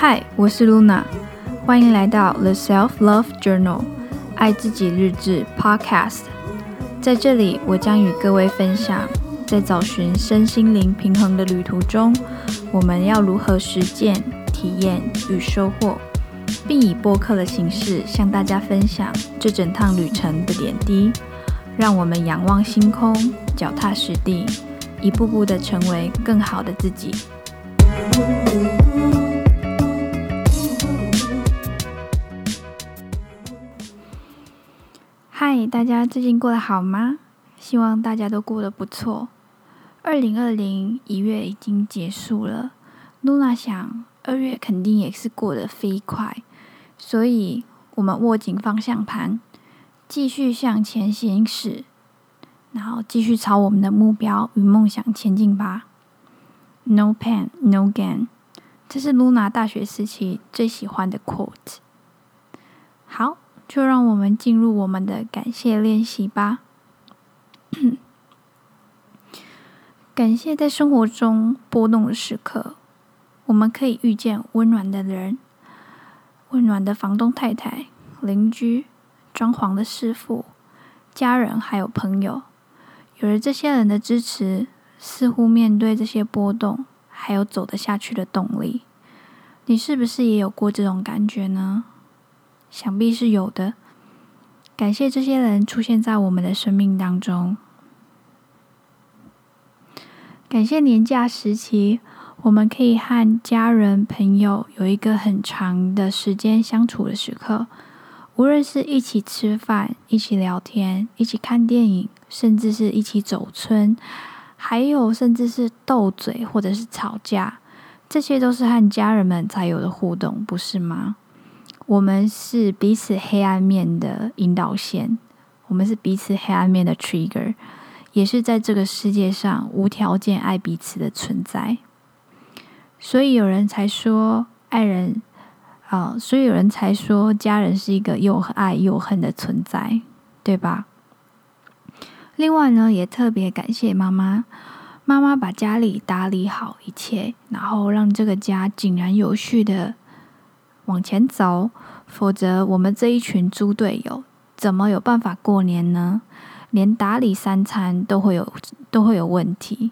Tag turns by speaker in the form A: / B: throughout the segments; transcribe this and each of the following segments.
A: 嗨，我是 Luna，欢迎来到 The Self Love Journal 爱自己日志 Podcast。在这里，我将与各位分享，在找寻身心灵平衡的旅途中，我们要如何实践、体验与收获，并以播客的形式向大家分享这整趟旅程的点滴。让我们仰望星空，脚踏实地，一步步的成为更好的自己。嗨，大家最近过得好吗？希望大家都过得不错。二零二零一月已经结束了，露娜想二月肯定也是过得飞快，所以我们握紧方向盘，继续向前行驶，然后继续朝我们的目标与梦想前进吧。No pain, no gain，这是露娜大学时期最喜欢的 quote。好。就让我们进入我们的感谢练习吧。感谢在生活中波动的时刻，我们可以遇见温暖的人，温暖的房东太太、邻居、装潢的师傅、家人，还有朋友。有了这些人的支持，似乎面对这些波动，还有走得下去的动力。你是不是也有过这种感觉呢？想必是有的。感谢这些人出现在我们的生命当中。感谢年假时期，我们可以和家人、朋友有一个很长的时间相处的时刻。无论是一起吃饭、一起聊天、一起看电影，甚至是一起走村，还有甚至是斗嘴或者是吵架，这些都是和家人们才有的互动，不是吗？我们是彼此黑暗面的引导线，我们是彼此黑暗面的 trigger，也是在这个世界上无条件爱彼此的存在。所以有人才说爱人啊、呃，所以有人才说家人是一个又爱又恨的存在，对吧？另外呢，也特别感谢妈妈，妈妈把家里打理好一切，然后让这个家井然有序的。往前走，否则我们这一群猪队友怎么有办法过年呢？连打理三餐都会有都会有问题。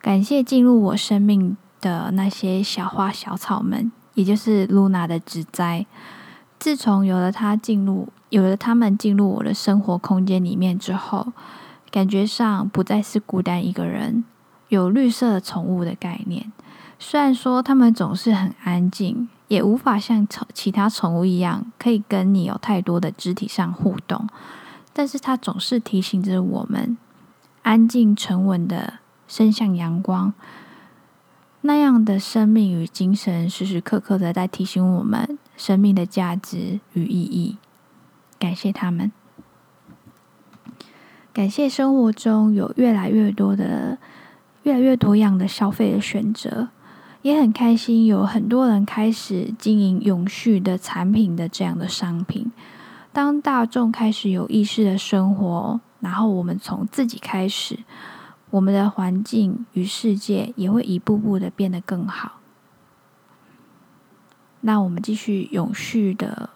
A: 感谢进入我生命的那些小花小草们，也就是露娜的植栽。自从有了他进入，有了他们进入我的生活空间里面之后，感觉上不再是孤单一个人，有绿色宠物的概念。虽然说它们总是很安静，也无法像宠其他宠物一样可以跟你有太多的肢体上互动，但是它总是提醒着我们，安静沉稳的伸向阳光，那样的生命与精神，时时刻刻的在提醒我们生命的价值与意义。感谢他们，感谢生活中有越来越多的、越来越多样的消费的选择。也很开心，有很多人开始经营永续的产品的这样的商品。当大众开始有意识的生活，然后我们从自己开始，我们的环境与世界也会一步步的变得更好。那我们继续永续的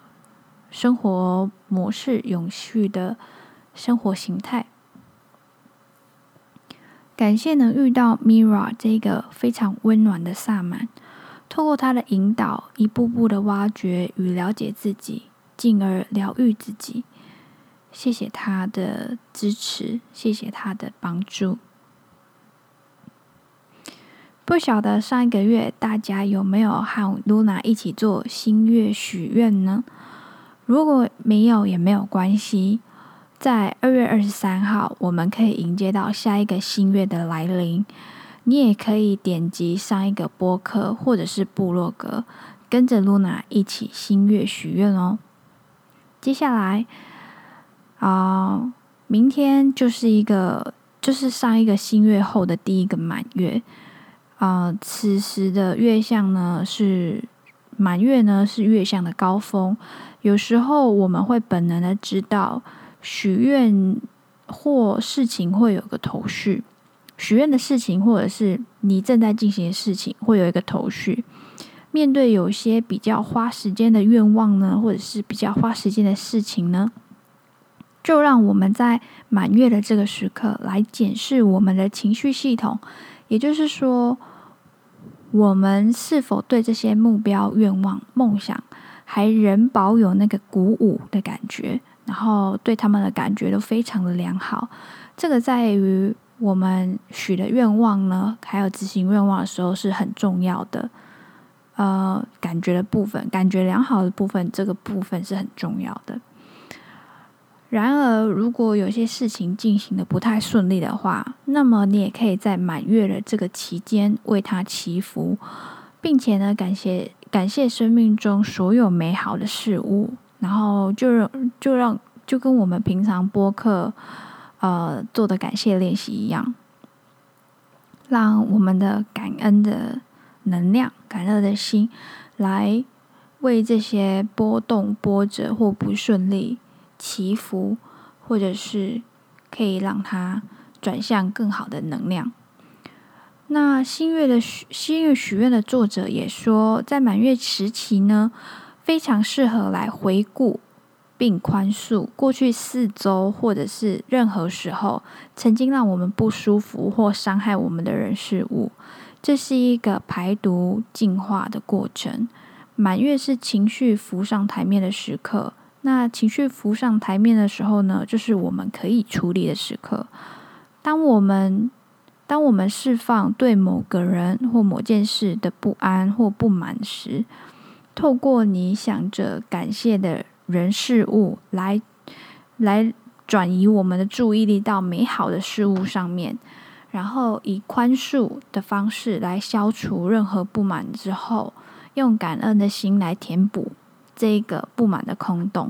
A: 生活模式，永续的生活形态。感谢能遇到 Mira 这个非常温暖的萨满，透过他的引导，一步步的挖掘与了解自己，进而疗愈自己。谢谢他的支持，谢谢他的帮助。不晓得上一个月大家有没有和 Luna 一起做新月许愿呢？如果没有也没有关系。在二月二十三号，我们可以迎接到下一个新月的来临。你也可以点击上一个播客或者是部落格，跟着露娜一起新月许愿哦。接下来啊、明天就是一个，就是上一个新月后的第一个满月。啊、此时的月相呢是满月呢是月相的高峰。有时候我们会本能的知道。许愿或事情会有个头绪，许愿的事情，或者是你正在进行的事情，会有一个头绪。面对有些比较花时间的愿望呢，或者是比较花时间的事情呢，就让我们在满月的这个时刻来检视我们的情绪系统，也就是说，我们是否对这些目标、愿望、梦想还仍保有那个鼓舞的感觉，然后对他们的感觉都非常的良好。这个在于我们许的愿望呢，还有执行愿望的时候是很重要的。呃，感觉的部分，感觉良好的部分，这个部分是很重要的。然而，如果有些事情进行的不太顺利的话，那么你也可以在满月的这个期间为他祈福，并且呢，感谢感谢生命中所有美好的事物，然后就让就让就跟我们平常播客呃做的感谢练习一样，让我们的感恩的。能量、感恩的心，来为这些波动、波折或不顺利祈福，或者是可以让它转向更好的能量。那新月的许新月许愿的作者也说，在满月时期呢，非常适合来回顾并宽恕过去四周或者是任何时候曾经让我们不舒服或伤害我们的人事物。这是一个排毒净化的过程。满月是情绪浮上台面的时刻。那情绪浮上台面的时候呢，就是我们可以处理的时刻。当我们当我们释放对某个人或某件事的不安或不满时，透过你想着感谢的人事物来来转移我们的注意力到美好的事物上面。然后以宽恕的方式来消除任何不满之后，用感恩的心来填补这个不满的空洞。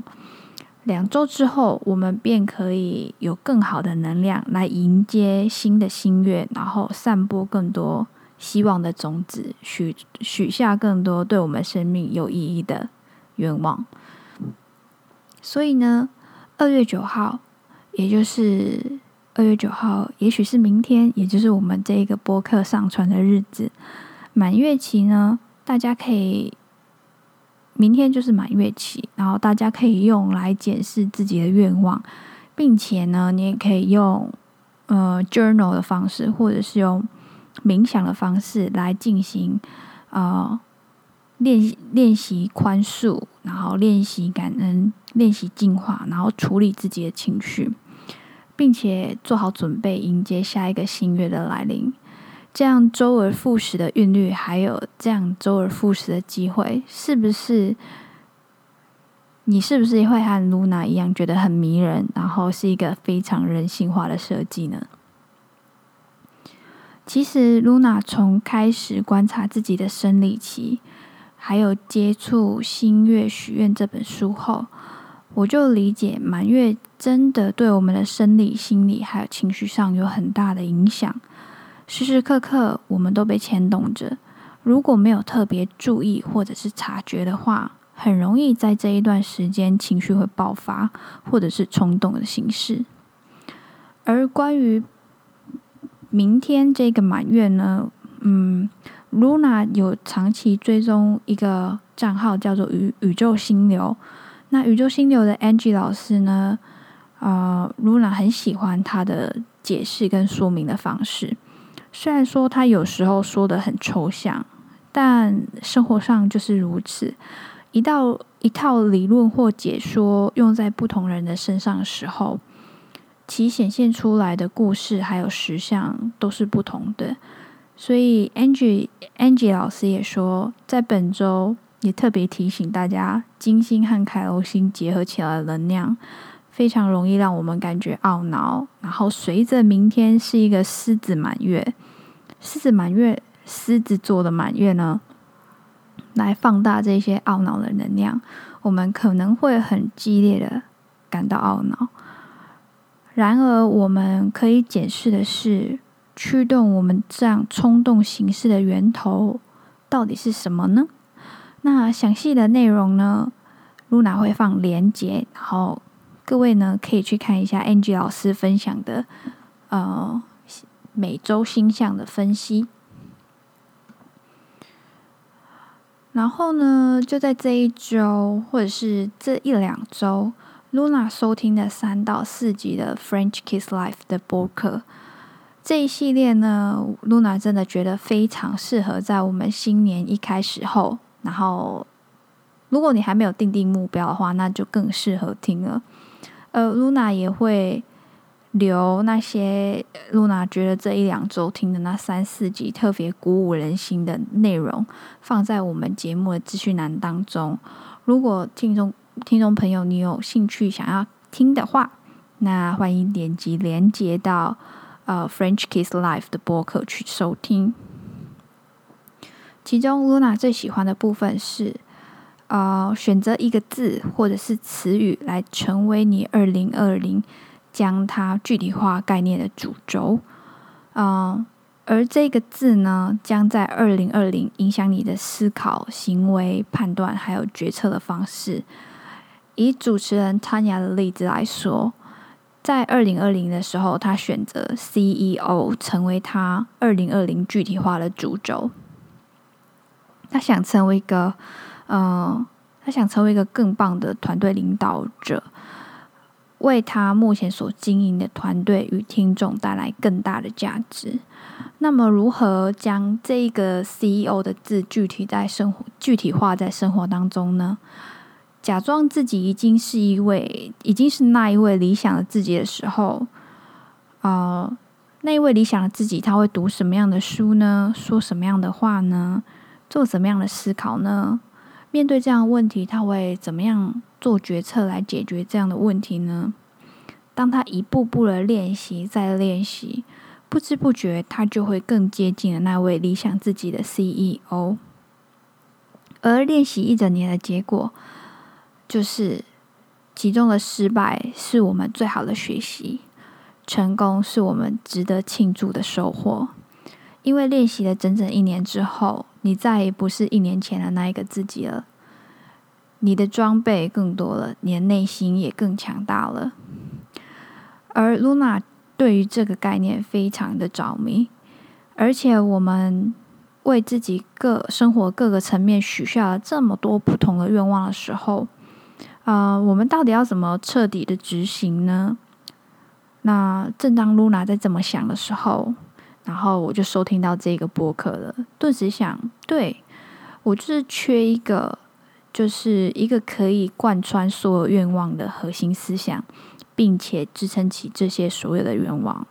A: 两周之后，我们便可以有更好的能量来迎接新的新月，然后散播更多希望的种子，许许下更多对我们生命有意义的愿望。所以呢，二月九号，也就是。二月九号，也许是明天，也就是我们这一个播客上传的日子。满月期呢，大家可以明天就是满月期，然后大家可以用来检视自己的愿望，并且呢，你也可以用呃 journal 的方式，或者是用冥想的方式来进行呃练练习宽恕，然后练习感恩，练习净化，然后处理自己的情绪。并且做好准备迎接下一个新月的来临，这样周而复始的韵律，还有这样周而复始的机会，是不是？你是不是会和露娜一样觉得很迷人？然后是一个非常人性化的设计呢？其实，，Luna 从开始观察自己的生理期，还有接触《新月许愿》这本书后。我就理解，满月真的对我们的生理、心理还有情绪上有很大的影响。时时刻刻，我们都被牵动着。如果没有特别注意或者是察觉的话，很容易在这一段时间情绪会爆发，或者是冲动的形式。而关于明天这个满月呢，嗯，噜那有长期追踪一个账号，叫做宇宇宙心流。那宇宙心流的 Angie 老师呢？呃，噜那很喜欢他的解释跟说明的方式。虽然说他有时候说的很抽象，但生活上就是如此。一道一套理论或解说用在不同人的身上的时候，其显现出来的故事还有实相都是不同的。所以 Angie Angie 老师也说，在本周。也特别提醒大家，金星和凯欧星结合起来的能量，非常容易让我们感觉懊恼。然后随着明天是一个狮子满月，狮子满月，狮子座的满月呢，来放大这些懊恼的能量，我们可能会很激烈的感到懊恼。然而，我们可以检视的是，驱动我们这样冲动行事的源头到底是什么呢？那详细的内容呢，露娜会放连接，然后各位呢可以去看一下 Angie 老师分享的呃每周星象的分析。然后呢，就在这一周或者是这一两周，Luna 收听的三到四集的 French Kiss Life 的播客。这一系列呢，Luna 真的觉得非常适合在我们新年一开始后。然后，如果你还没有定定目标的话，那就更适合听了。呃，Luna 也会留那些 Luna 觉得这一两周听的那三四集特别鼓舞人心的内容，放在我们节目的资讯栏当中。如果听众听众朋友你有兴趣想要听的话，那欢迎点击连接到。呃，French Kiss Life 的播客去收听，其中 Luna 最喜欢的部分是，呃，选择一个字或者是词语来成为你二零二零将它具体化概念的主轴，呃，而这个字呢，将在二零二零影响你的思考、行为、判断还有决策的方式。以主持人潘阳的例子来说。在二零二零的时候，他选择 CEO 成为他二零二零具体化的主轴。他想成为一个，呃，他想成为一个更棒的团队领导者，为他目前所经营的团队与听众带来更大的价值。那么，如何将这一个 CEO 的字具体在生活具体化在生活当中呢？假装自己已经是一位，已经是那一位理想的自己的时候，呃，那一位理想的自己，他会读什么样的书呢？说什么样的话呢？做什么样的思考呢？面对这样的问题，他会怎么样做决策来解决这样的问题呢？当他一步步的练习，再练习，不知不觉，他就会更接近了那位理想自己的 CEO。而练习一整年的结果。就是其中的失败是我们最好的学习，成功是我们值得庆祝的收获。因为练习了整整一年之后，你再也不是一年前的那一个自己了。你的装备更多了，你的内心也更强大了。而 Luna 对于这个概念非常的着迷，而且我们为自己各生活各个层面许下了这么多不同的愿望的时候。啊、呃，我们到底要怎么彻底的执行呢？那正当露娜在这么想的时候，然后我就收听到这个播客了，顿时想，对，我就是缺一个，就是一个可以贯穿所有愿望的核心思想，并且支撑起这些所有的愿望。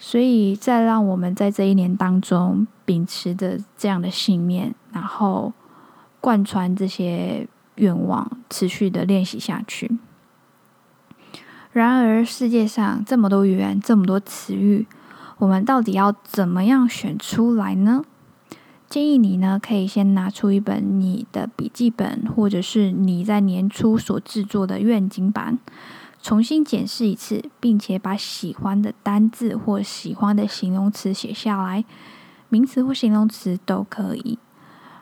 A: 所以，再让我们在这一年当中秉持着这样的信念，然后贯穿这些。愿望持续的练习下去。然而，世界上这么多语言，这么多词语，我们到底要怎么样选出来呢？建议你呢，可以先拿出一本你的笔记本，或者是你在年初所制作的愿景板，重新检视一次，并且把喜欢的单字或喜欢的形容词写下来，名词或形容词都可以。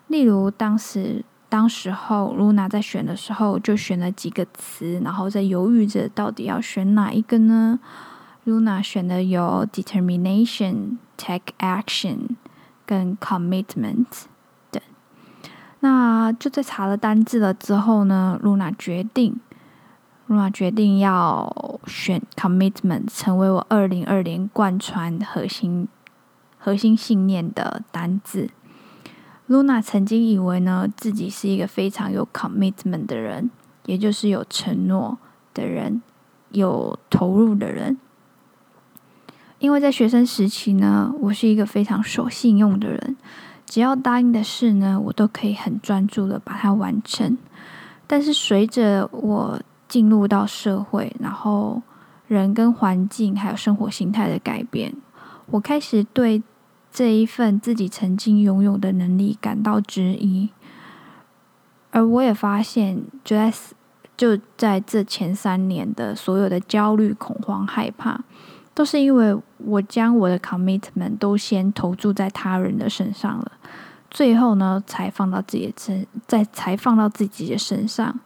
A: 例如，当时。当时候，Luna 在选的时候就选了几个词，然后在犹豫着到底要选哪一个呢？Luna 选的有 determination、take action 跟 commitment 等。那就在查了单字了之后呢，Luna 决定，Luna 决定要选 commitment，成为我二零二零贯穿核心核心信念的单字。Luna 曾经以为呢，自己是一个非常有 commitment 的人，也就是有承诺的人，有投入的人。因为在学生时期呢，我是一个非常守信用的人，只要答应的事呢，我都可以很专注的把它完成。但是随着我进入到社会，然后人跟环境还有生活形态的改变，我开始对。这一份自己曾经拥有的能力感到质疑，而我也发现，就在就在这前三年的所有的焦虑、恐慌、害怕，都是因为我将我的 commitment 都先投注在他人的身上了，最后呢，才放到自己的身，再才放到自己的身上，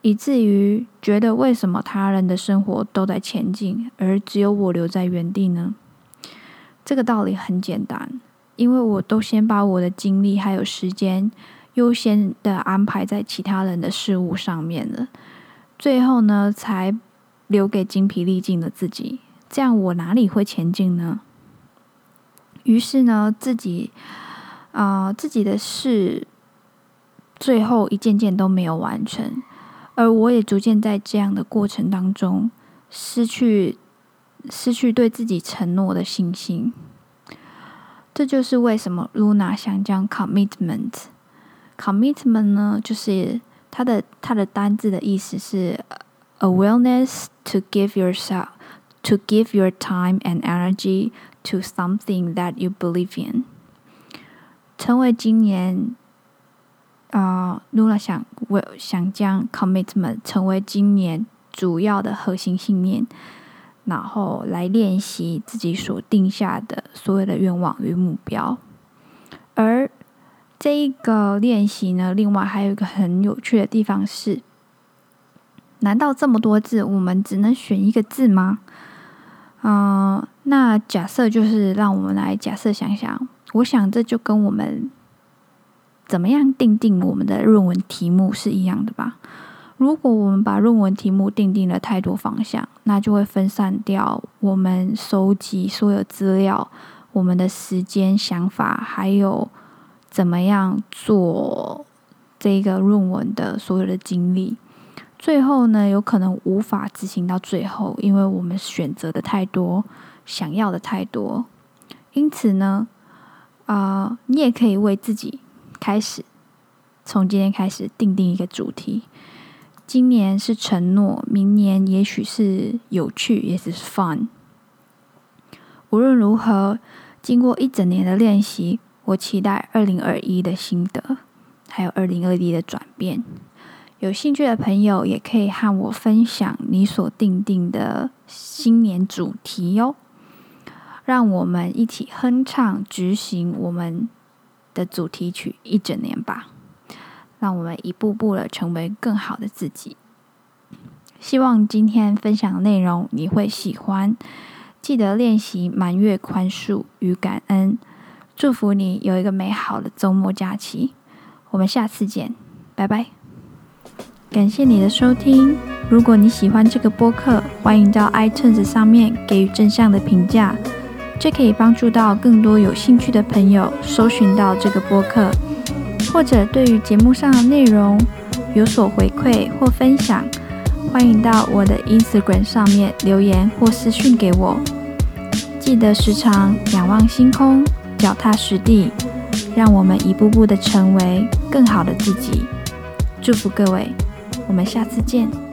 A: 以至于觉得为什么他人的生活都在前进，而只有我留在原地呢？这个道理很简单，因为我都先把我的精力还有时间优先的安排在其他人的事物上面了，最后呢，才留给精疲力尽的自己。这样我哪里会前进呢？于是呢，自己啊、自己的事最后一件件都没有完成，而我也逐渐在这样的过程当中失去。失去对自己承诺的信心，这就是为什么 Luna 想将 commitment。commitment 呢，就是它的它的单字的意思是 a willingness to give yourself to give your time and energy to something that you believe in。成为今年啊、呃、，Luna 想为想将 commitment 成为今年主要的核心信念。然后来练习自己所定下的所有的愿望与目标，而这一个练习呢，另外还有一个很有趣的地方是：难道这么多字，我们只能选一个字吗？嗯、那假设就是让我们来假设想想，我想这就跟我们怎么样定定我们的论文题目是一样的吧。如果我们把论文题目定定了太多方向，那就会分散掉我们收集所有资料、我们的时间、想法，还有怎么样做这个论文的所有的精力。最后呢，有可能无法执行到最后，因为我们选择的太多，想要的太多。因此呢，啊、你也可以为自己开始，从今天开始定定一个主题。今年是承诺，明年也许是有趣，也是 fun。无论如何，经过一整年的练习，我期待二零二一的心得，还有二零二一的转变。有兴趣的朋友也可以和我分享你所定定的新年主题哟。让我们一起哼唱，执行我们的主题曲一整年吧。让我们一步步的成为更好的自己。希望今天分享的内容你会喜欢。记得练习满月宽恕与感恩。祝福你有一个美好的周末假期。我们下次见，拜拜。感谢你的收听。如果你喜欢这个播客，欢迎到 iTunes 上面给予正向的评价，这可以帮助到更多有兴趣的朋友搜寻到这个播客。或者对于节目上的内容有所回馈或分享，欢迎到我的 Instagram 上面留言或私信给我。记得时常仰望星空，脚踏实地，让我们一步步的成为更好的自己。祝福各位，我们下次见。